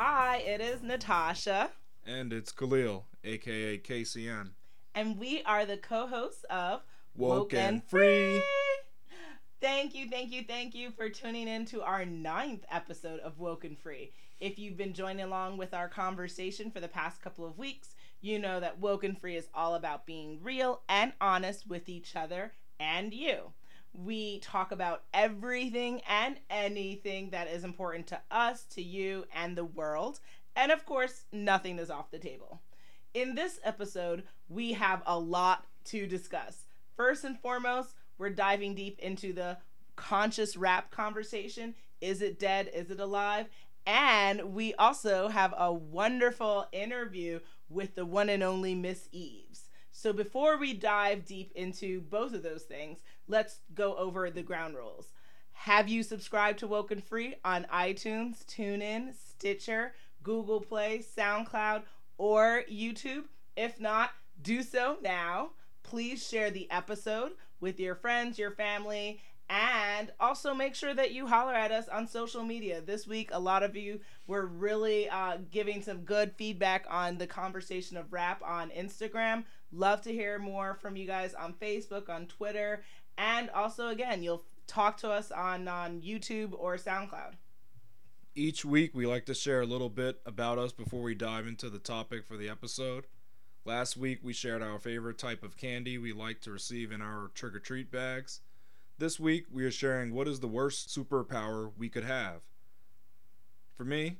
Hi, it is Natasha, And it's Khalil, aka KCN. and we are the co hosts of Woke and Free. Thank you, thank you, thank you for tuning in to our ninth episode of Woke and Free. If you've been joining along with our conversation for the past couple of weeks, you know that Woke and Free is all about being real and honest with each other and you. We talk about everything and anything that is important to us, to you, and the world. And of course, nothing is off the table. In this episode, we have a lot to discuss. First and foremost, we're diving deep into the conscious rap conversation. Is it dead? Is it alive? And we also have a wonderful interview with the one and only Miss Eaves. So before we dive deep into both of those things, let's go over the ground rules. Have you subscribed to Woke and Free on iTunes, TuneIn, Stitcher, Google Play, SoundCloud, or YouTube? If not, do so now. Please share the episode with your friends, your family, and also make sure that you holler at us on social media. This week, a lot of you were really uh, giving some good feedback on the conversation of rap on Instagram. Love to hear more from you guys on Facebook, on Twitter, and also, again, you'll talk to us on, on YouTube or SoundCloud. Each week, we like to share a little bit about us before we dive into the topic for the episode. Last week, we shared our favorite type of candy we like to receive in our trick or treat bags. This week, we are sharing what is the worst superpower we could have. For me,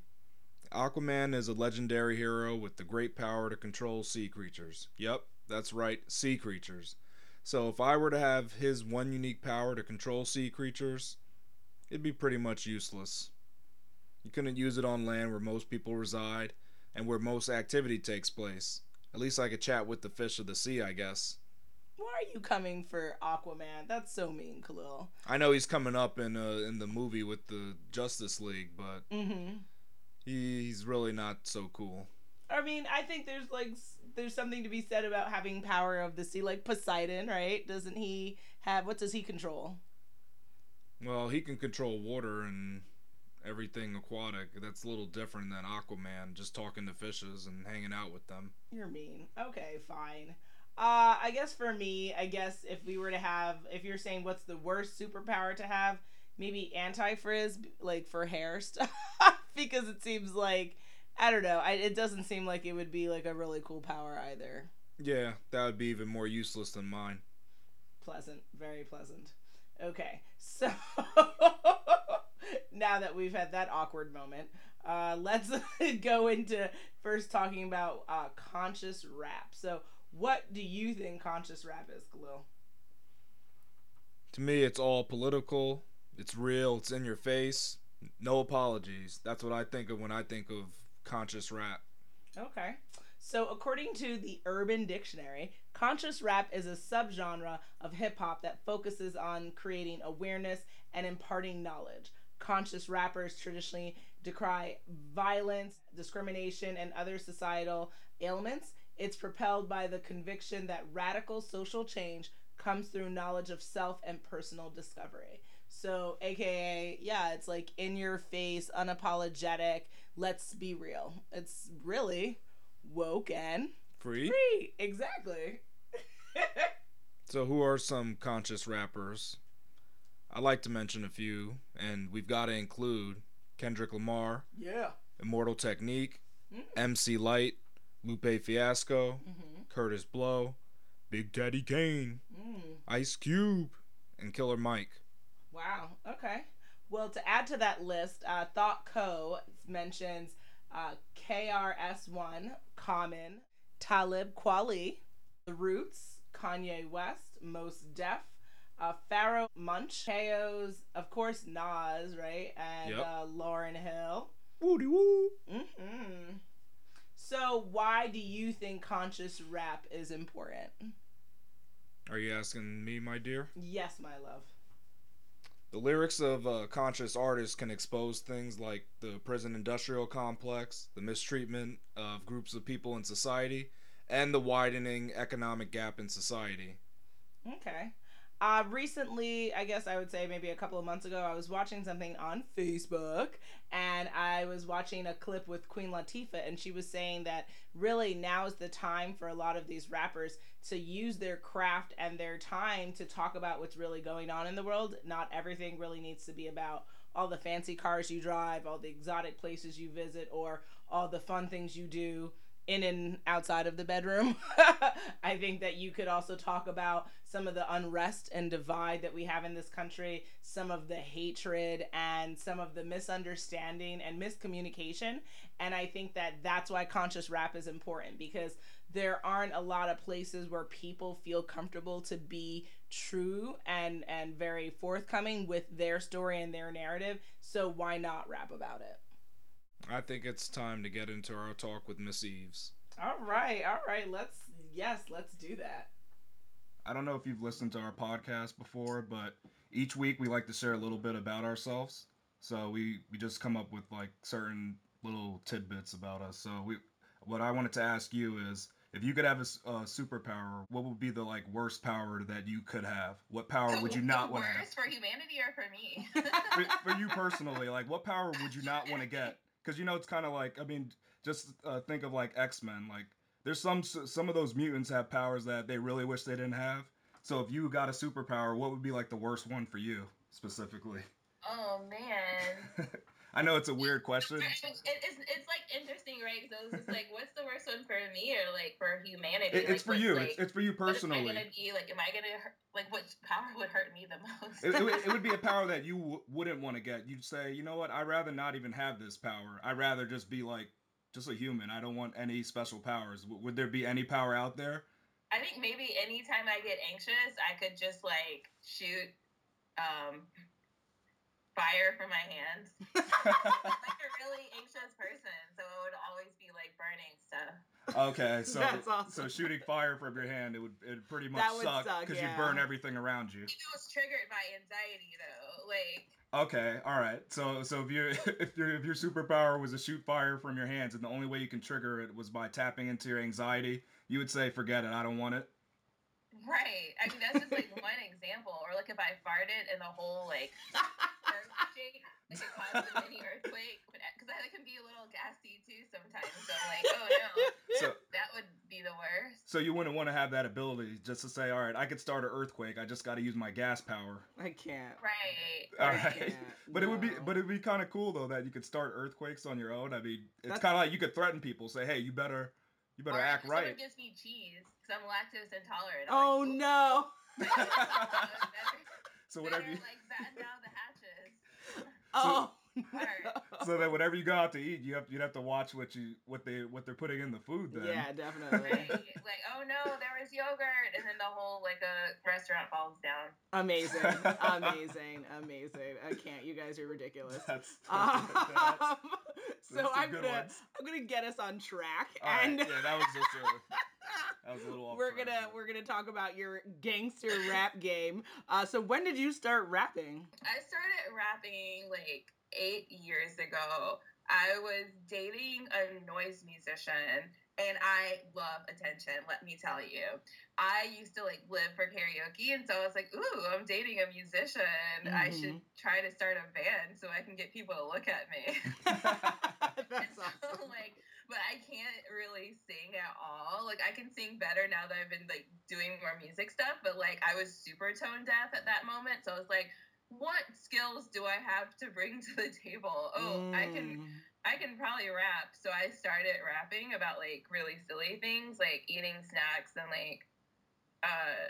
Aquaman is a legendary hero with the great power to control sea creatures. Yep, that's right, sea creatures. So if I were to have his one unique power to control sea creatures, it'd be pretty much useless. You couldn't use it on land where most people reside and where most activity takes place. At least I could chat with the fish of the sea, I guess. Why are you coming for Aquaman? That's so mean, Khalil. I know he's coming up in uh, in the movie with the Justice League, but Mm-hmm. he's really not so cool. I mean, I think there's like there's something to be said about having power of the sea, like Poseidon, right? Doesn't he have what does he control? Well, he can control water and everything aquatic. That's a little different than Aquaman, just talking to fishes and hanging out with them. You're mean. Okay, fine. Uh, I guess for me, I guess if we were to have, if you're saying what's the worst superpower to have, maybe anti-frizz, like for hair stuff, because it seems like I don't know. I, it doesn't seem like it would be like a really cool power either. Yeah, that would be even more useless than mine. pleasant, very pleasant. Okay, so now that we've had that awkward moment, uh, let's go into first talking about uh, conscious rap. So, what do you think conscious rap is, Khalil? To me, it's all political. It's real. It's in your face. No apologies. That's what I think of when I think of conscious rap. Okay. So, according to the Urban Dictionary, conscious rap is a subgenre of hip hop that focuses on creating awareness and imparting knowledge. Conscious rappers traditionally decry violence, discrimination, and other societal ailments. It's propelled by the conviction that radical social change comes through knowledge of self and personal discovery. So, aka, yeah, it's like in your face, unapologetic, let's be real. It's really woke and Free? free. Exactly. So, who are some conscious rappers? I like to mention a few, and we've got to include Kendrick Lamar, yeah. Immortal Technique, Mm. MC Lyte, Lupe Fiasco, Mm-hmm. Kurtis Blow, Big Daddy Kane, Mm. Ice Cube, and Killer Mike. Wow. Okay. Well, to add to that list, uh, ThoughtCo mentions uh, KRS1, Common, Talib Kweli, The Roots, Kanye West, Mos Def, uh, Pharoahe Monch, k-os, of course, Nas, right? And Yep. uh, Lauryn Hill. Woody woo! Mm-hmm. So, why do you think conscious rap is important? Are you asking me, my dear? Yes, my love. The lyrics of uh, conscious artists can expose things like the prison industrial complex, the mistreatment of groups of people in society, and the widening economic gap in society. Okay. Uh, recently, I guess I would say maybe a couple of months ago, I was watching something on Facebook and I was watching a clip with Queen Latifah, and she was saying that really now is the time for a lot of these rappers to use their craft and their time to talk about what's really going on in the world. Not everything really needs to be about all the fancy cars you drive, all the exotic places you visit, or all the fun things you do in and outside of the bedroom. I think that you could also talk about some of the unrest and divide that we have in this country, some of the hatred and some of the misunderstanding and miscommunication. And I think that that's why conscious rap is important because there aren't a lot of places where people feel comfortable to be true and and very forthcoming with their story and their narrative. So why not rap about it? I think it's time to get into our talk with Miss Eaves. All right, all right. Let's yes, let's do that. I don't know if you've listened to our podcast before, but each week we like to share a little bit about ourselves. So we we just come up with like certain little tidbits about us. So we what I wanted to ask you is if you could have a, superpower, what would be the like worst power that you could have? What power would you not want to have? Worst for humanity or for me? for, for you personally, like what power would you not want to get? Because you know it's kind of like I mean, just uh, think of like X Men. Like there's some some of those mutants have powers that they really wish they didn't have. So if you got a superpower, what would be like the worst one for you specifically? oh man. I know it's a weird question. It, it's, it's like interesting, right? So it's just like, what's the worst one for me or like for humanity? It, it's like, for you. Like, it's, it's for you what am I personally. gonna be like? Am I gonna hurt, like what power would hurt me the most? It, would- it would be a power that you w- wouldn't want to get. You'd say, you know what? I'd rather not even have this power. I'd rather just be like just a human. I don't want any special powers. W- would there be any power out there? I think maybe anytime I get anxious, I could just like shoot um fire from my hands. like a really anxious person, so it would always be like burning stuff. Okay, so That's awesome. so shooting fire from your hand, it would it pretty much That suck suck, because yeah. you burn everything around you. It was triggered by anxiety though. Like Okay, all right. So so if you if your if your superpower was to shoot fire from your hands and the only way you can trigger it was by tapping into your anxiety, you would say, "Forget it, I don't want it." Right. I mean, that's just like one example. Or like if I farted and the whole like earth shake, like it caused a mini earthquake. Because eh, I can be a little gassy too sometimes. So I'm like, oh no, So that would be the worst. so you wouldn't want to have that ability just to say, "All right, I could start an earthquake. I just got to use my gas power." I can't. Right. All right. I right. can't. But it would be but it'd be kind of cool though that you could start earthquakes on your own. I mean, it's kind of like you could threaten people, say, "Hey, you better you better or act if someone right." gives me cheese because I'm lactose intolerant. I'm Oh like, no. so whatever better, you like batten down the hatches. Oh. Alright. so that whenever you go out to eat, you have you'd have to watch what you what they what they're putting in the food. Then Yeah, definitely. Right. Like, oh no, there was yogurt, and then the whole like a restaurant falls down. Amazing, amazing, amazing. I can't. You guys are ridiculous. That's, Um, that's- so There's I'm gonna ones. I'm gonna get us on track, All right, and yeah, that was just a that was a little. Off we're gonna but- we're gonna talk about your gangster rap game. Uh, so when did you start rapping? I started rapping like eight years ago. I was dating a noise musician and I love attention, let me tell you. I used to like live for karaoke and so I was like, ooh, I'm dating a musician. I should Mhm. try to start a band so I can get people to look at me. That's So, awesome. like, but I can't really sing at all. Like, I can sing better now that I've been like doing more music stuff. But like, I was super tone deaf at that moment, so I was like, what skills do I have to bring to the table? Oh, I can Mm. I can probably rap. So I started rapping about like really silly things, like eating snacks and like uh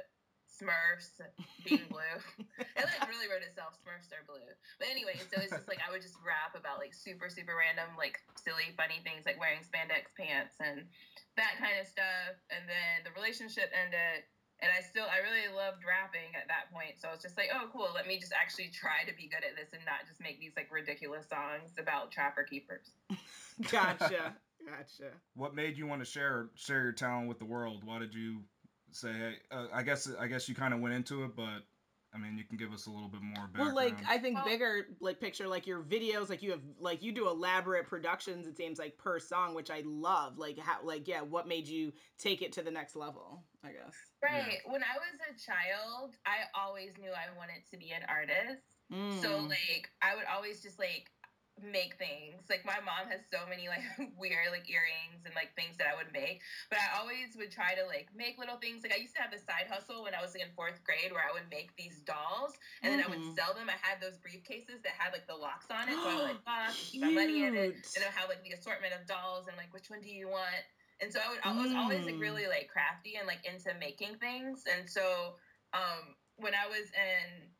Smurfs being blue. it like really wrote itself, Smurfs are blue. But anyway, so it's just like I would just rap about like super, super random, like silly, funny things like wearing spandex pants and that kind of stuff. And then the relationship ended and I still I really loved rapping at that point. So I was just like, oh cool, let me just actually try to be good at this and not just make these like ridiculous songs about trapper keepers. Gotcha, gotcha. What made you want to share share your talent with the world? Why did you say? Hey, uh, I guess I guess you kind of went into it, but I mean, you can give us a little bit more background. Well, like I think Well- bigger like picture like your videos, like you have like you do elaborate productions. It seems like per song, which I love. Like how like yeah, what made you take it to the next level? I guess. Right. When I was a child, I always knew I wanted to be an artist. So Mm. like I would always just like make things. Like my mom has so many like weird like earrings and like things that I would make. But I always would try to like make little things. Like I used to have a side hustle when I was like, in fourth grade where I would make these dolls and then I would Mhm. sell them. I had those briefcases that had like the locks on it. So I would like box, keep my money in it. And I have like the assortment of dolls and like which one do you want? And so I would I was always like Mm. really like crafty and like into making things. And so um when I was in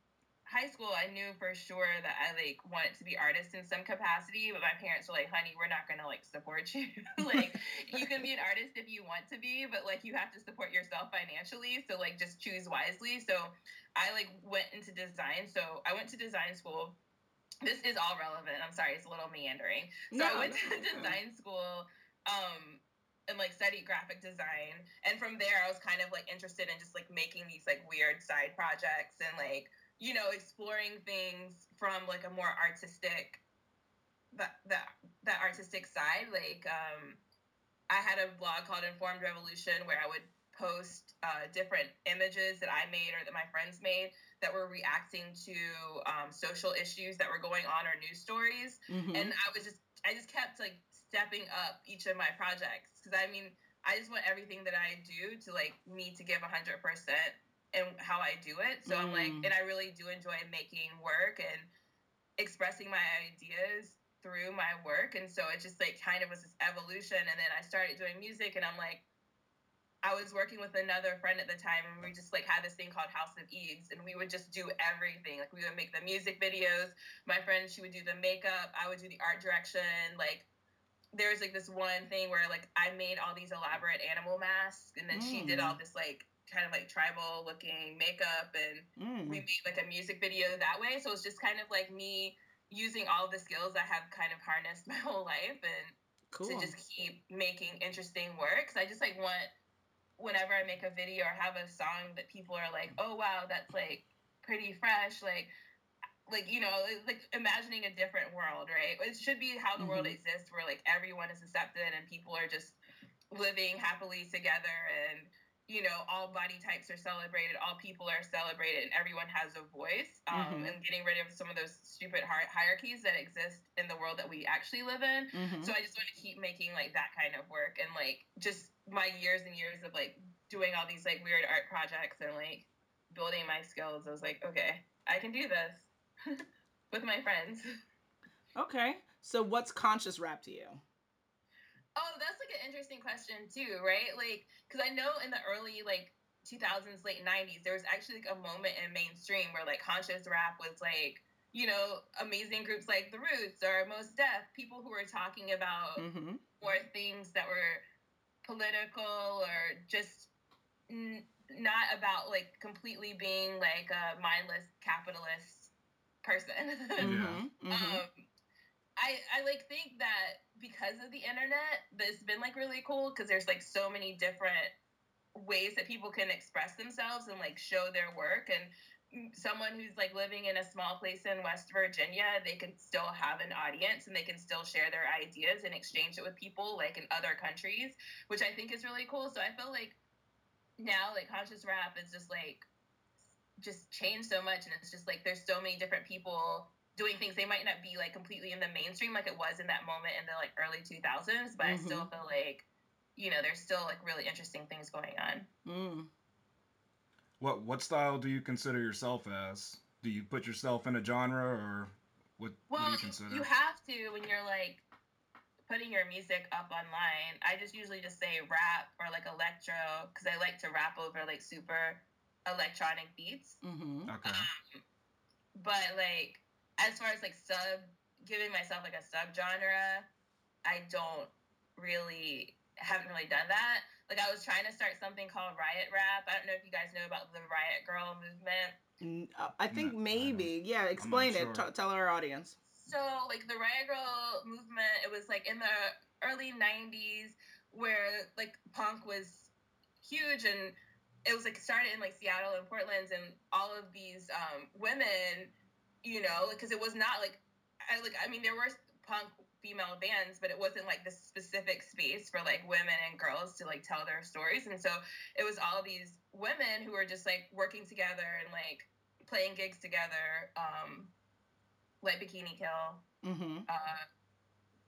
high school I knew for sure that I like wanted to be artist in some capacity, but my parents were like, honey, we're not gonna like support you. like you can be an artist if you want to be, but like you have to support yourself financially. So like just choose wisely. So I like went into design. So I went to design school. This is all relevant. I'm sorry, it's a little meandering. So I went to no, no. design school um and like studied graphic design. And from there I was kind of like interested in just like making these like weird side projects and like, you know, exploring things from like a more artistic, that the the artistic side. Like, um, I had a blog called Informed Revolution where I would post uh, different images that I made or that my friends made that were reacting to um, social issues that were going on or news stories. Mm-hmm. And I was just, I just kept like stepping up each of my projects because I mean, I just want everything that I do to like me to give 100% and how I do it. So mm. I'm like, mm. and I really do enjoy making work and expressing my ideas through my work. And so it just like kind of was this evolution. And then I started doing music, and I'm like, I was working with another friend at the time, and we just like had this thing called House of Eaves, and we would just do everything. Like we would make the music videos. My friend, she would do the makeup. I would do the art direction. Like there was like this one thing where like I made all these elaborate animal masks, and then mm. she did mm. all this like kind of like tribal looking makeup and Mm. we made like a music video that way so it's just kind of like me using all the skills i have kind of harnessed my whole life and cool. to just keep making interesting work. 'Cause I just like want whenever I make a video or have a song that people are like, oh wow, that's like pretty fresh, like like you know, like imagining a different world, right? It should be how the world Mhm. exists, where like everyone is accepted and people are just living happily together, and you know, all body types are celebrated, all people are celebrated, and everyone has a voice. Um, Mhm. And getting rid of some of those stupid hierarchies that exist in the world that we actually live in. Mhm. So I just want to keep making like that kind of work and like just my years and years of like doing all these like weird art projects and like building my skills. I was like, okay, I can do this with my friends. okay. So what's conscious rap to you? That's like an interesting question too, right? Like, because I know in the early like 2000s, late 90s, there was actually like a moment in mainstream where like conscious rap was like, you know, amazing groups like The Roots or Mos Def, people who were talking about Mm-hmm. more things that were political or just n- not about like completely being like a mindless capitalist person. Mm-hmm. um, I I like think that because of the internet, that's been like really cool because there's like so many different ways that people can express themselves and like show their work and someone who's like living in a small place in West Virginia, they can still have an audience and they can still share their ideas and exchange it with people like in other countries, which I think is really cool. So I feel like now like conscious rap is just like just changed so much and it's just like there's so many different people doing things they might not be like completely in the mainstream like it was in that moment in the like early 2000s but i still Mhm. feel like you know there's still like really interesting things going on Mm. What what style do you consider yourself as? Do you put yourself in a genre or what, what well do you consider? you have to when you're like putting your music up online i just usually just say rap or like electro because i like to rap over like super electronic beats Mm-hmm. okay. but like as far as like sub giving myself like a subgenre i don't really haven't really done that like i was trying to start something called riot rap i don't know if you guys know about the riot grrrl movement uh, I think No, I maybe. Yeah, explain it. sure. T- tell our audience. so like the riot grrrl movement it was like in the early 90s where like punk was huge and it was like started in like Seattle and Portland, and all of these um, women, you know, because it was not like I like I mean there were punk female bands, but it wasn't like the specific space for like women and girls to like tell their stories. And so it was all these women who were just like working together and like playing gigs together, um, like Bikini Kill, Mm-hmm. uh,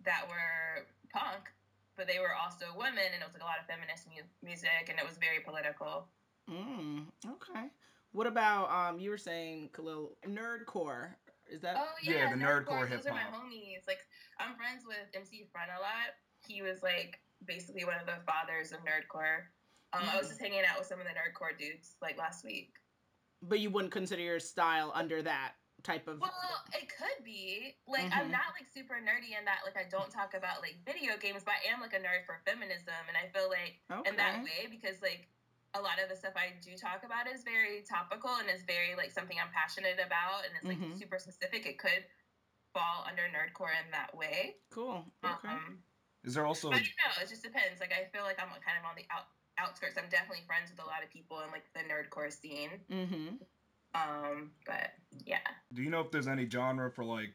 that were punk, but they were also women, and it was like a lot of feminist mu- music, and it was very political. Mm, okay. What about um? You were saying Khalil nerdcore. Is that? Oh Yeah, yeah, the nerdcore hip hop. Those are my homies. Like I'm friends with MC Frontalot. He was like basically one of the fathers of nerdcore. Um, I was Mm. just hanging out with some of the nerdcore dudes like last week. But you wouldn't consider your style under that type of. Well, it could be. Like Mhm. I'm not like super nerdy in that like I don't talk about like video games, but I am like a nerd for feminism, and I feel like in that way because like a lot of the stuff I do talk about is very topical and is very like something I'm passionate about and it's like Mhm. super specific. It could fall under nerdcore in that way. Cool. Okay. Um, Is there also I don't know, it just depends. Like I feel like I'm kind of on the out, outskirts. I'm definitely friends with a lot of people in like the nerdcore scene. mm-hmm. Um, but yeah. do you know if there's any genre for like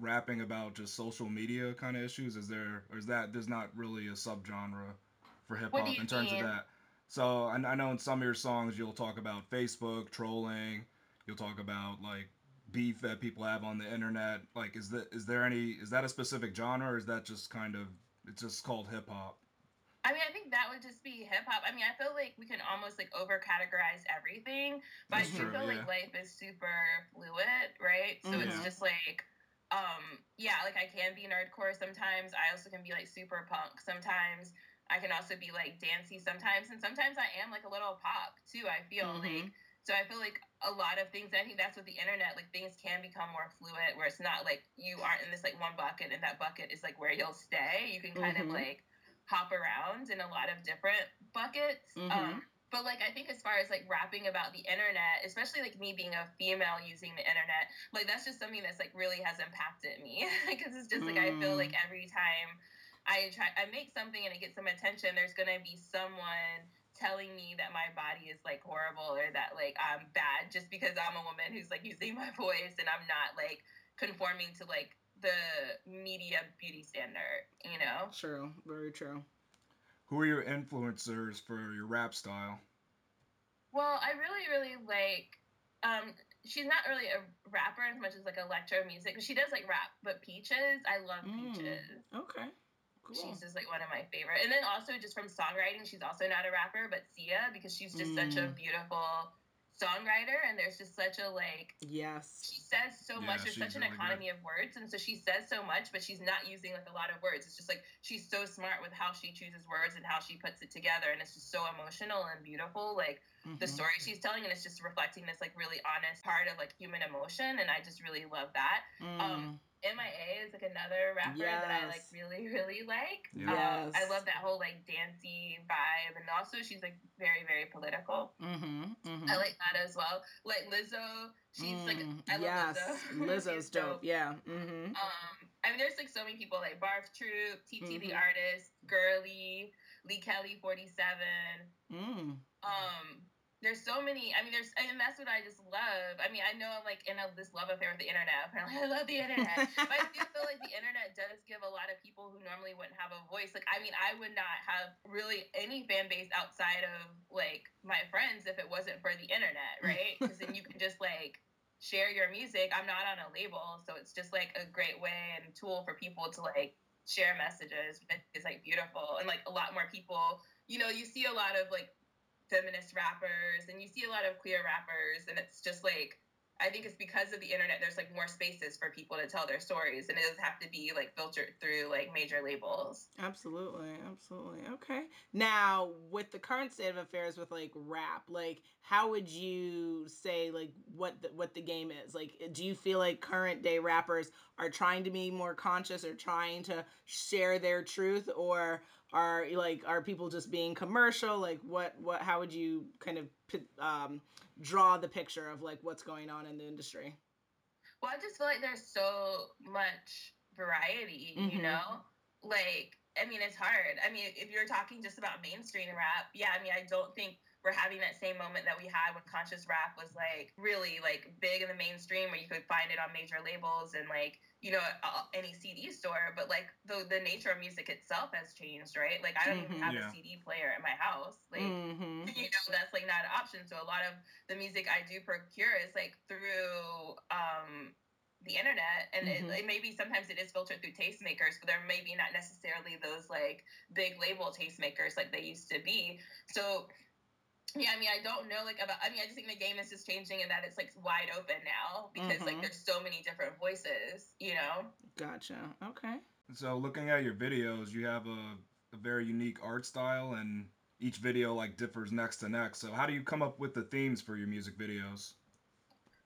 rapping about just social media kind of issues? Is there or is that there's not really a subgenre for hip hop in terms mean? of that? So I, I know in some of your songs you'll talk about Facebook trolling. You'll talk about like beef that people have on the internet. Like, is that is there any is that a specific genre or is that just kind of it's just called hip hop? I mean, I think that would just be hip hop. I mean, I feel like we can almost like over categorize everything, but That's I do true, feel yeah. like life is super fluid, right? So it's Mhm. just like, um, yeah, like I can be nerdcore sometimes. I also can be like super punk sometimes. I can also be like dancey sometimes, and sometimes I am like a little pop too. I feel Mhm. like so I feel like a lot of things. I think that's what the internet. Like things can become more fluid, where it's not like you aren't in this like one bucket, and that bucket is like where you'll stay. You can kind Mhm. of like hop around in a lot of different buckets. Mhm. Um, but like I think as far as like rapping about the internet, especially like me being a female using the internet, like that's just something that's like really has impacted me because it's just like I feel Mm. like every time I try I make something and it gets some attention, there's gonna be someone telling me that my body is like horrible or that like I'm bad just because I'm a woman who's like using my voice and I'm not like conforming to like the media beauty standard, you know? True. Very true. Who are your influencers for your rap style? Well, I really, really like. Um, she's not really a rapper as much as like electro music. She does like rap, but Peaches, I love Mm. Peaches. Okay. Cool. She's just like one of my favorite. And then also just from songwriting, she's also not a rapper, but Sia because she's just such a Mm. beautiful songwriter, and there's just such a like yes. she says so Yeah, much. There's she's such an really good. economy of words, and so she says so much, but she's not using like a lot of words. It's just like she's so smart with how she chooses words and how she puts it together, and it's just so emotional and beautiful. Like the Mhm. story she's telling, and it's just reflecting this like really honest part of like human emotion, and I just really love that. Mm. Um, MIA is like another rapper that I like really really like. Yeah. Um, I love that whole like dancey vibe, and also she's like very very political. Mhm. Mhm. I like that as well. Like Lizzo, she's like Mm, I love yes. Lizzo. Lizzo's She's dope. Yeah. Mhm. Um, I mean, there's like so many people like Barf Troop, TT the Mhm. artist, Girly, Leikeli47. Mm. Um, there's so many. I mean, there's and that's what I just love. I mean, I know I'm like in a, this love affair with the internet. Apparently, I love the internet, but I do feel like the internet does give a lot of people who normally wouldn't have a voice. Like, I mean, I would not have really any fan base outside of like my friends if it wasn't for the internet, right? Because then you can just like share your music. I'm not on a label, so it's just like a great way and tool for people to like share messages. It's like beautiful and like a lot more people. You know, you see a lot of like feminist rappers and you see a lot of queer rappers, and it's just like I think it's because of the internet. There's like more spaces for people to tell their stories, and it doesn't have to be like filtered through like major labels. Absolutely, absolutely. Okay. Now, with the current state of affairs with like rap, like how would you say like what the, what the game is? Like do you feel like current day rappers are trying to be more conscious or trying to share their truth or are like are people just being commercial? Like what what how would you kind of um draw the picture of like what's going on in the industry? Well, I just feel like there's so much variety, Mhm. you know? Like, I mean, it's hard. I mean, if you're talking just about mainstream rap, yeah, I mean, I don't think we're having that same moment that we had when conscious rap was like really like big in the mainstream where you could find it on major labels and like you know any cd store but like the the nature of music itself has changed right like i don't mm-hmm. even have yeah. a cd player at my house like mm-hmm. you know that's like not an option so a lot of the music i do procure is like through um the internet and mm-hmm. it, it maybe sometimes it is filtered through tastemakers but there maybe not necessarily those like big label tastemakers like they used to be so yeah, I mean, I don't know like about. I mean, I just think the game is just changing and that it's like wide open now because mm-hmm. like there's so many different voices, you know. Gotcha. Okay. So looking at your videos, you have a, a very unique art style, and each video like differs next to next. So how do you come up with the themes for your music videos?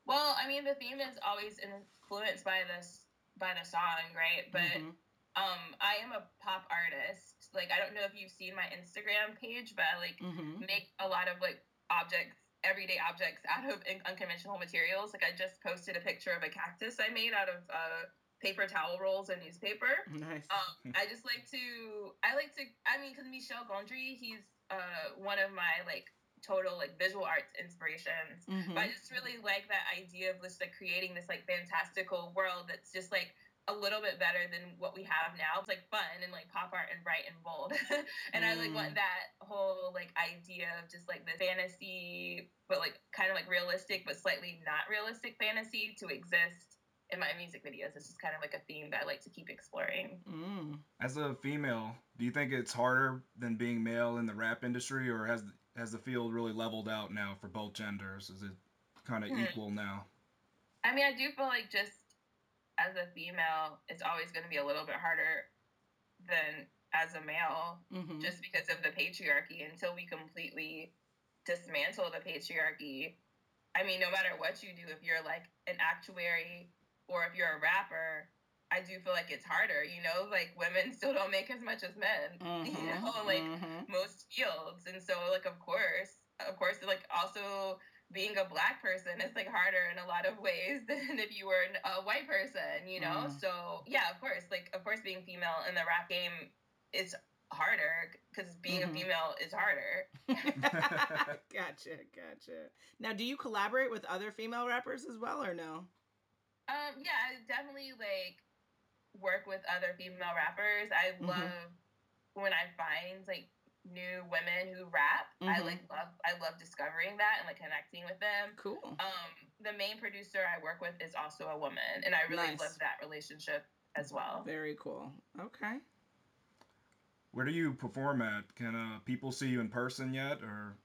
Well, I mean, the theme is always influenced by this by the song, right? But mm-hmm. um, I am a pop artist like I don't know if you've seen my Instagram page, but I like mm-hmm. make a lot of like objects, everyday objects out of unconventional materials. Like I just posted a picture of a cactus I made out of uh, paper towel rolls and newspaper. Nice. Um, I just like to. I like to. I mean, because Michel Gondry, he's uh, one of my like total like visual arts inspirations. Mm-hmm. But I just really like that idea of just like creating this like fantastical world that's just like a little bit better than what we have now. It's like fun and like pop art and bright and bold. and mm. I like want mm. that whole like idea of just like the fantasy, but like kind of like realistic, but slightly not realistic fantasy to exist in my music videos. This is kind of like a theme that I like to keep exploring. Mm. As a female, do you think it's harder than being male in the rap industry, or has has the field really leveled out now for both genders? Is it kind of hmm. equal now? I mean, I do feel like just as a female, it's always going to be a little bit harder than as a male, mm-hmm. just because of the patriarchy. Until we completely dismantle the patriarchy, I mean, no matter what you do, if you're like an actuary or if you're a rapper, I do feel like it's harder. You know, like women still don't make as much as men. Mm-hmm. You know, like mm-hmm. most fields, and so like of course, of course, like also being a black person is like harder in a lot of ways than if you were a white person, you know? Mm. So, yeah, of course, like, of course, being female in the rap game is harder because being mm-hmm. a female is harder. gotcha, gotcha. Now, do you collaborate with other female rappers as well or no? Um, yeah, I definitely like work with other female rappers. I mm-hmm. love when I find like new women who rap. Mm-hmm. I like love I love discovering that and like connecting with them. Cool. Um, the main producer I work with is also a woman, and I really nice. love that relationship as well. Very cool. Okay. Where do you perform at? Can uh, people see you in person yet, or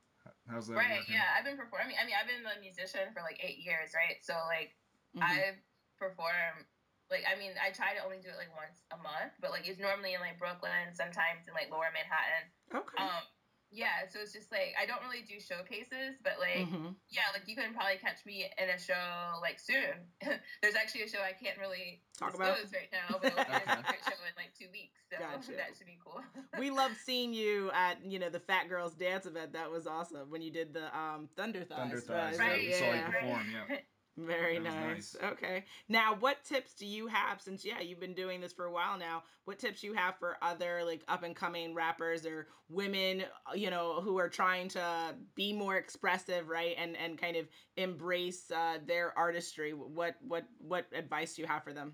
how's that? Right. Working? Yeah, I've been performing. I mean, I've been a musician for like eight years, right? So like, mm-hmm. I've performed like I mean, I try to only do it like once a month, but like it's normally in like Brooklyn, sometimes in like Lower Manhattan. Okay. Um, yeah, so it's just like I don't really do showcases, but like mm-hmm. yeah, like you can probably catch me in a show like soon. There's actually a show I can't really talk about right now, but it'll be a secret show in like two weeks. So gotcha. that should be cool. we loved seeing you at you know the Fat Girls Dance event. That was awesome when you did the um Thunder Thighs. Thunder Thighs. Right. right. Yeah. Saw you perform. Yeah. Very nice. nice. Okay. Now, what tips do you have since yeah, you've been doing this for a while now? What tips you have for other like up and coming rappers or women, you know, who are trying to be more expressive, right? And and kind of embrace uh, their artistry. What what what advice do you have for them?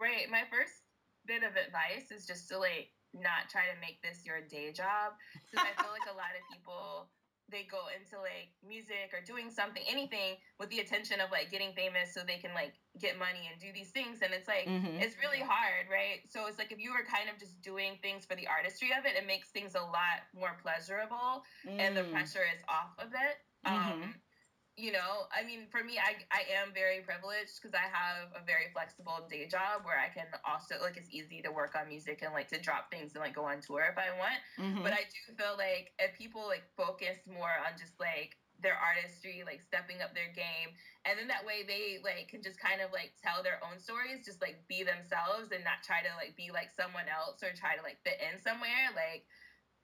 Right. My first bit of advice is just to like not try to make this your day job because I feel like a lot of people they go into like music or doing something, anything with the intention of like getting famous so they can like get money and do these things. And it's like, mm-hmm. it's really hard, right? So it's like if you were kind of just doing things for the artistry of it, it makes things a lot more pleasurable mm. and the mm. pressure is off of it. Mm-hmm. Um, you know, I mean, for me, I, I am very privileged because I have a very flexible day job where I can also, like, it's easy to work on music and, like, to drop things and, like, go on tour if I want. Mm-hmm. But I do feel like if people, like, focus more on just, like, their artistry, like, stepping up their game, and then that way they, like, can just kind of, like, tell their own stories, just, like, be themselves and not try to, like, be like someone else or try to, like, fit in somewhere. Like,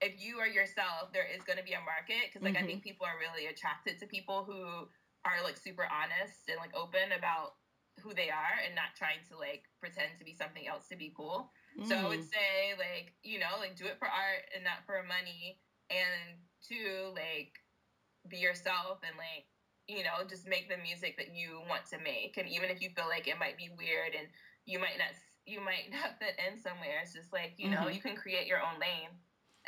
if you are yourself, there is going to be a market because like mm-hmm. I think people are really attracted to people who are like super honest and like open about who they are and not trying to like pretend to be something else to be cool. Mm. So I would mm. say like you know like do it for art and not for money, and two like be yourself and like you know just make the music that you want to make and even if you feel like it might be weird and you might not you might not fit in somewhere it's just like you know Mhm. you can create your own lane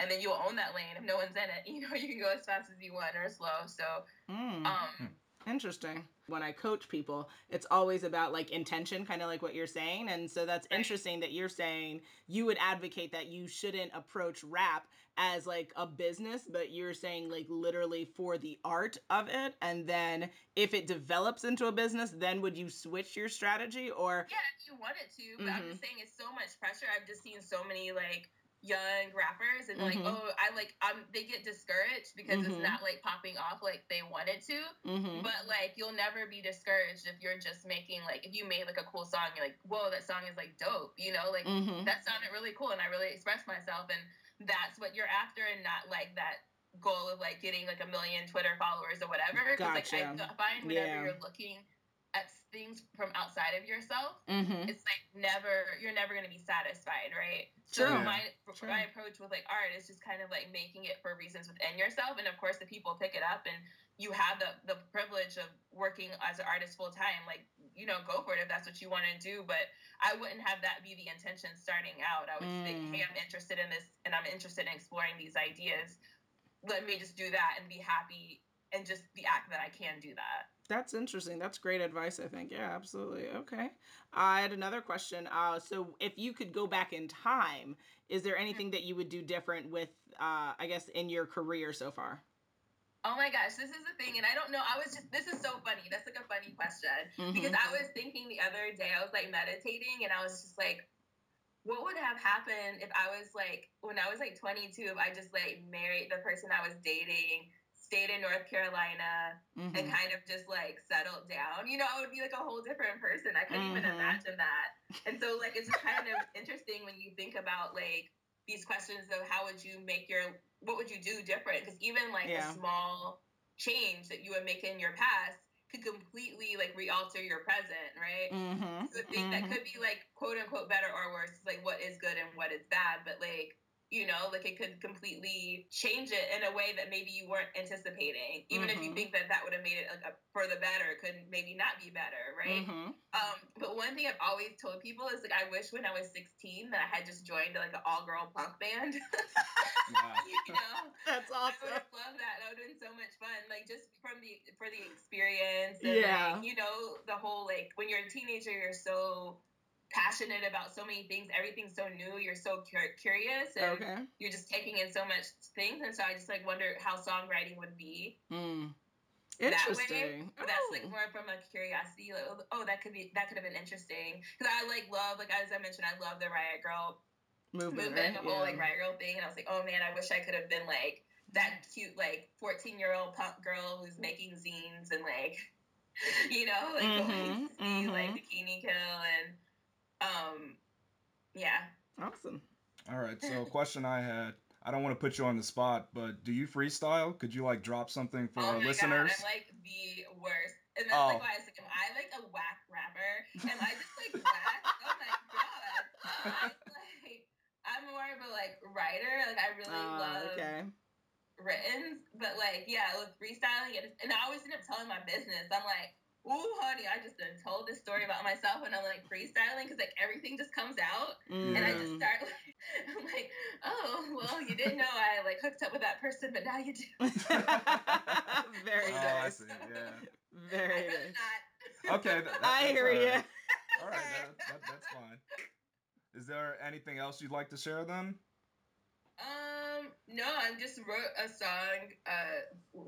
and then you'll own that lane if no one's in it you know you can go as fast as you want or slow so Mm. um Interesting. When I coach people, it's always about like intention, kind of like what you're saying. And so that's Right. interesting that you're saying you would advocate that you shouldn't approach rap as like a business, but you're saying like literally for the art of it. And then if it develops into a business, then would you switch your strategy or? yeah if you wanted to but i'm Mhm. just saying it's so much pressure i've just seen so many like young rappers and like Mhm. oh i like um they get discouraged because Mhm. it's not like popping off like they wanted to Mm-hmm. But like you'll never be discouraged if you're just making like if you made like a cool song, you're like, whoa, that song is like dope, you know, like Mm-hmm. that sounded really cool and I really expressed myself and that's what you're after and not like that goal of like getting like a million Twitter followers or whatever. 'Cause, like I Gotcha. find whenever Yeah. you're looking things from outside of yourself, Mm-hmm. it's like never you're never gonna be satisfied, right? True. So my True. my approach with like art is just kind of like making it for reasons within yourself, and of course the people pick it up, and you have the the privilege of working as an artist full time. Like you know, go for it if that's what you want to do. But I wouldn't have that be the intention starting out. I would think, Mm. hey, I'm interested in this, and I'm interested in exploring these ideas. Let me just do that and be happy, and just the act that I can do that. That's interesting. That's great advice, I think. Yeah, absolutely. Okay. I had another question. Uh, so, if you could go back in time, is there anything that you would do different with, uh, I guess, in your career so far? Oh my gosh, this is the thing, and I don't know. I was just this is so funny. That's like a funny question because Mhm. I was thinking the other day. I was like meditating, and I was just like, what would have happened if I was like when I was like 22? If I just like married the person I was dating, stayed in North Carolina, Mhm. and kind of just like settled down. You know, I would be like a whole different person. I couldn't even Mhm. imagine that. And so like it's kind of interesting when you think about like these questions of how would you make your what would you do different? Because even like Yeah. a small change that you would make in your past could completely like re-alter your present, right? Mhm. So I think that Mhm. could be like quote unquote better or worse, like what is good and what is bad, but like you know, like it could completely change it in a way that maybe you weren't anticipating. Even if you Mhm. think that that would have made it like a, for the better, it could maybe not be better, right? Mhm. Um, but one thing I've always told people is like I wish when I was 16 that I had just joined like an all girl punk band. You know, That's awesome. I would have loved that. That would have been so much fun. Like just from the for the experience and Yeah. like, you know, the whole like when you're a teenager you're so passionate about so many things, everything's so new, you're so cur- curious and Okay. you're just taking in so much things and so I just like wonder how songwriting would be. Mm. That way, Interesting. That's like Oh. more from a curiosity, like oh that could be that could have been interesting. Because I like love like as I mentioned, I love the Riot Grrrl movement, movement right? the whole like riot grrrl thing and i was like oh man i wish i could have been like that cute like 14 year old punk girl who's making zines and like you know like going Mhm, to see like mhm. bikini kill and um yeah Awesome. All right. So, a question I had. I don't want to put you on the spot, but do you freestyle? Could you like drop something for oh our my listeners? god i'm like the worst and that's Oh. like why i was like am i like a whack rapper am i just like whack oh my god I, like i'm more of a like writer like i really Ah, love okay. written, but like yeah, with freestyling, it, and I always end up telling my business. I'm like, "Ooh, honey, I just done told this story about myself," and I'm like freestyling because like everything just comes out, and I just Mm. start like, I'm like, "Oh, well, you didn't know I like hooked up with that person, but now you do." Very Oh, I nice. see. Yeah. Very I'd nice. not. Okay. That, that, I hear all you. right. All right. That, that, that's fine. Is there anything else you'd like to share then? Um, no, I just wrote a song uh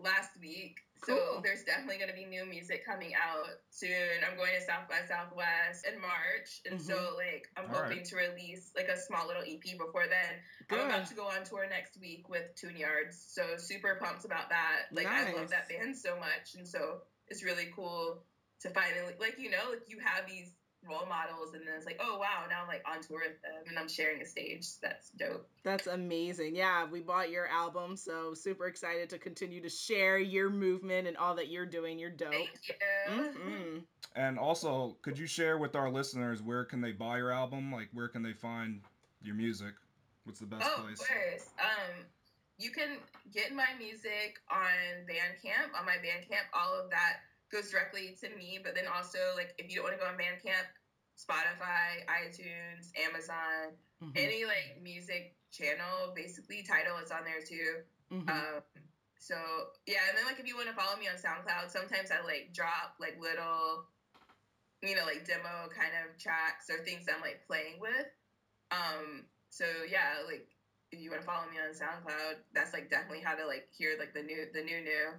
last week. So Cool. there's definitely gonna be new music coming out soon. I'm going to South by Southwest in March. And so mm-hmm. like I'm All hoping right. to release like a small little EP before then. I'm about to go on tour next week with Tune-Yards. So super pumped about that. Like I love that band so much. And so it's really cool to finally like you know, like you have these role models and then it's like, oh wow, now I'm like on tour with them and I'm sharing a stage. That's dope. That's amazing. Yeah, we bought your album, so super excited to continue to share your movement and all that you're doing. You're dope. Thank you. hmm And also, could you share with our listeners where can they buy your album? Like, where can they find your music? What's the best Oh, place? of course. Um, you can get my music on Bandcamp. On my Bandcamp, all of that goes directly to me. But then also, like, if you don't want to go on Bandcamp, Spotify, iTunes, Amazon, mm-hmm. any like music channel, basically, title is on there too. Mm-hmm. Um, so yeah, and then like if you want to follow me on SoundCloud, sometimes I like drop like little, you know, like demo kind of tracks or things I'm like playing with. Um, so yeah, like if you want to follow me on SoundCloud, that's like definitely how to like hear like the new the new new.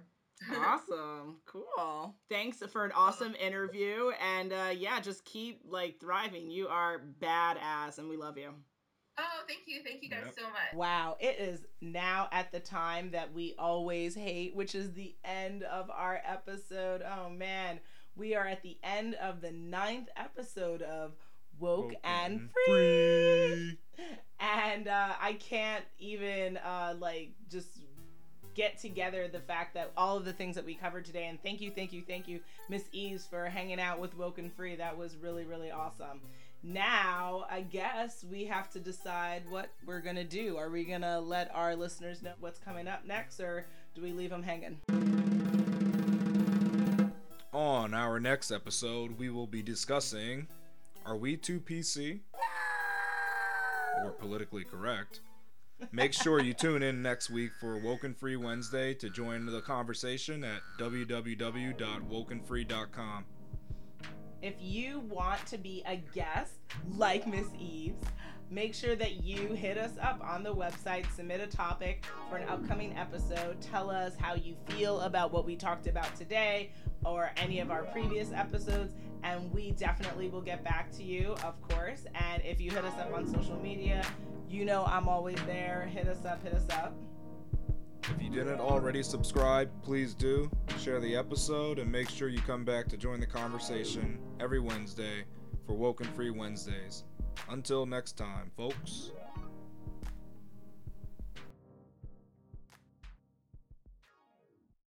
Awesome cool thanks for an awesome interview and uh yeah just keep like thriving you are badass and we love you Oh, thank you. Thank you guys yep. so much. Wow. It is now at the time that we always hate, which is the end of our episode. Oh, man. We are at the end of the ninth episode of Woke, Woke and Free. free. And uh, I can't even, uh, like, just get together the fact that all of the things that we covered today. And thank you, thank you, thank you, Miss Eaves, for hanging out with Woke and Free. That was really, really awesome now I guess we have to decide what we're gonna do. Are we gonna let our listeners know what's coming up next, or do we leave them hanging? On our next episode, we will be discussing Are we too PC? Or politically correct? Make sure you tune in next week for Woke and Free Wednesday to join the conversation at www.wokenfree.com. If you want to be a guest like Miss Eaves, make sure that you hit us up on the website, submit a topic for an upcoming episode, tell us how you feel about what we talked about today or any of our previous episodes, and we definitely will get back to you, of course. And if you hit us up on social media, you know I'm always there. Hit us up, hit us up. If you didn't already subscribe, please do. Share the episode and make sure you come back to join the conversation every Wednesday for Woke and Free Wednesdays. Until next time, folks.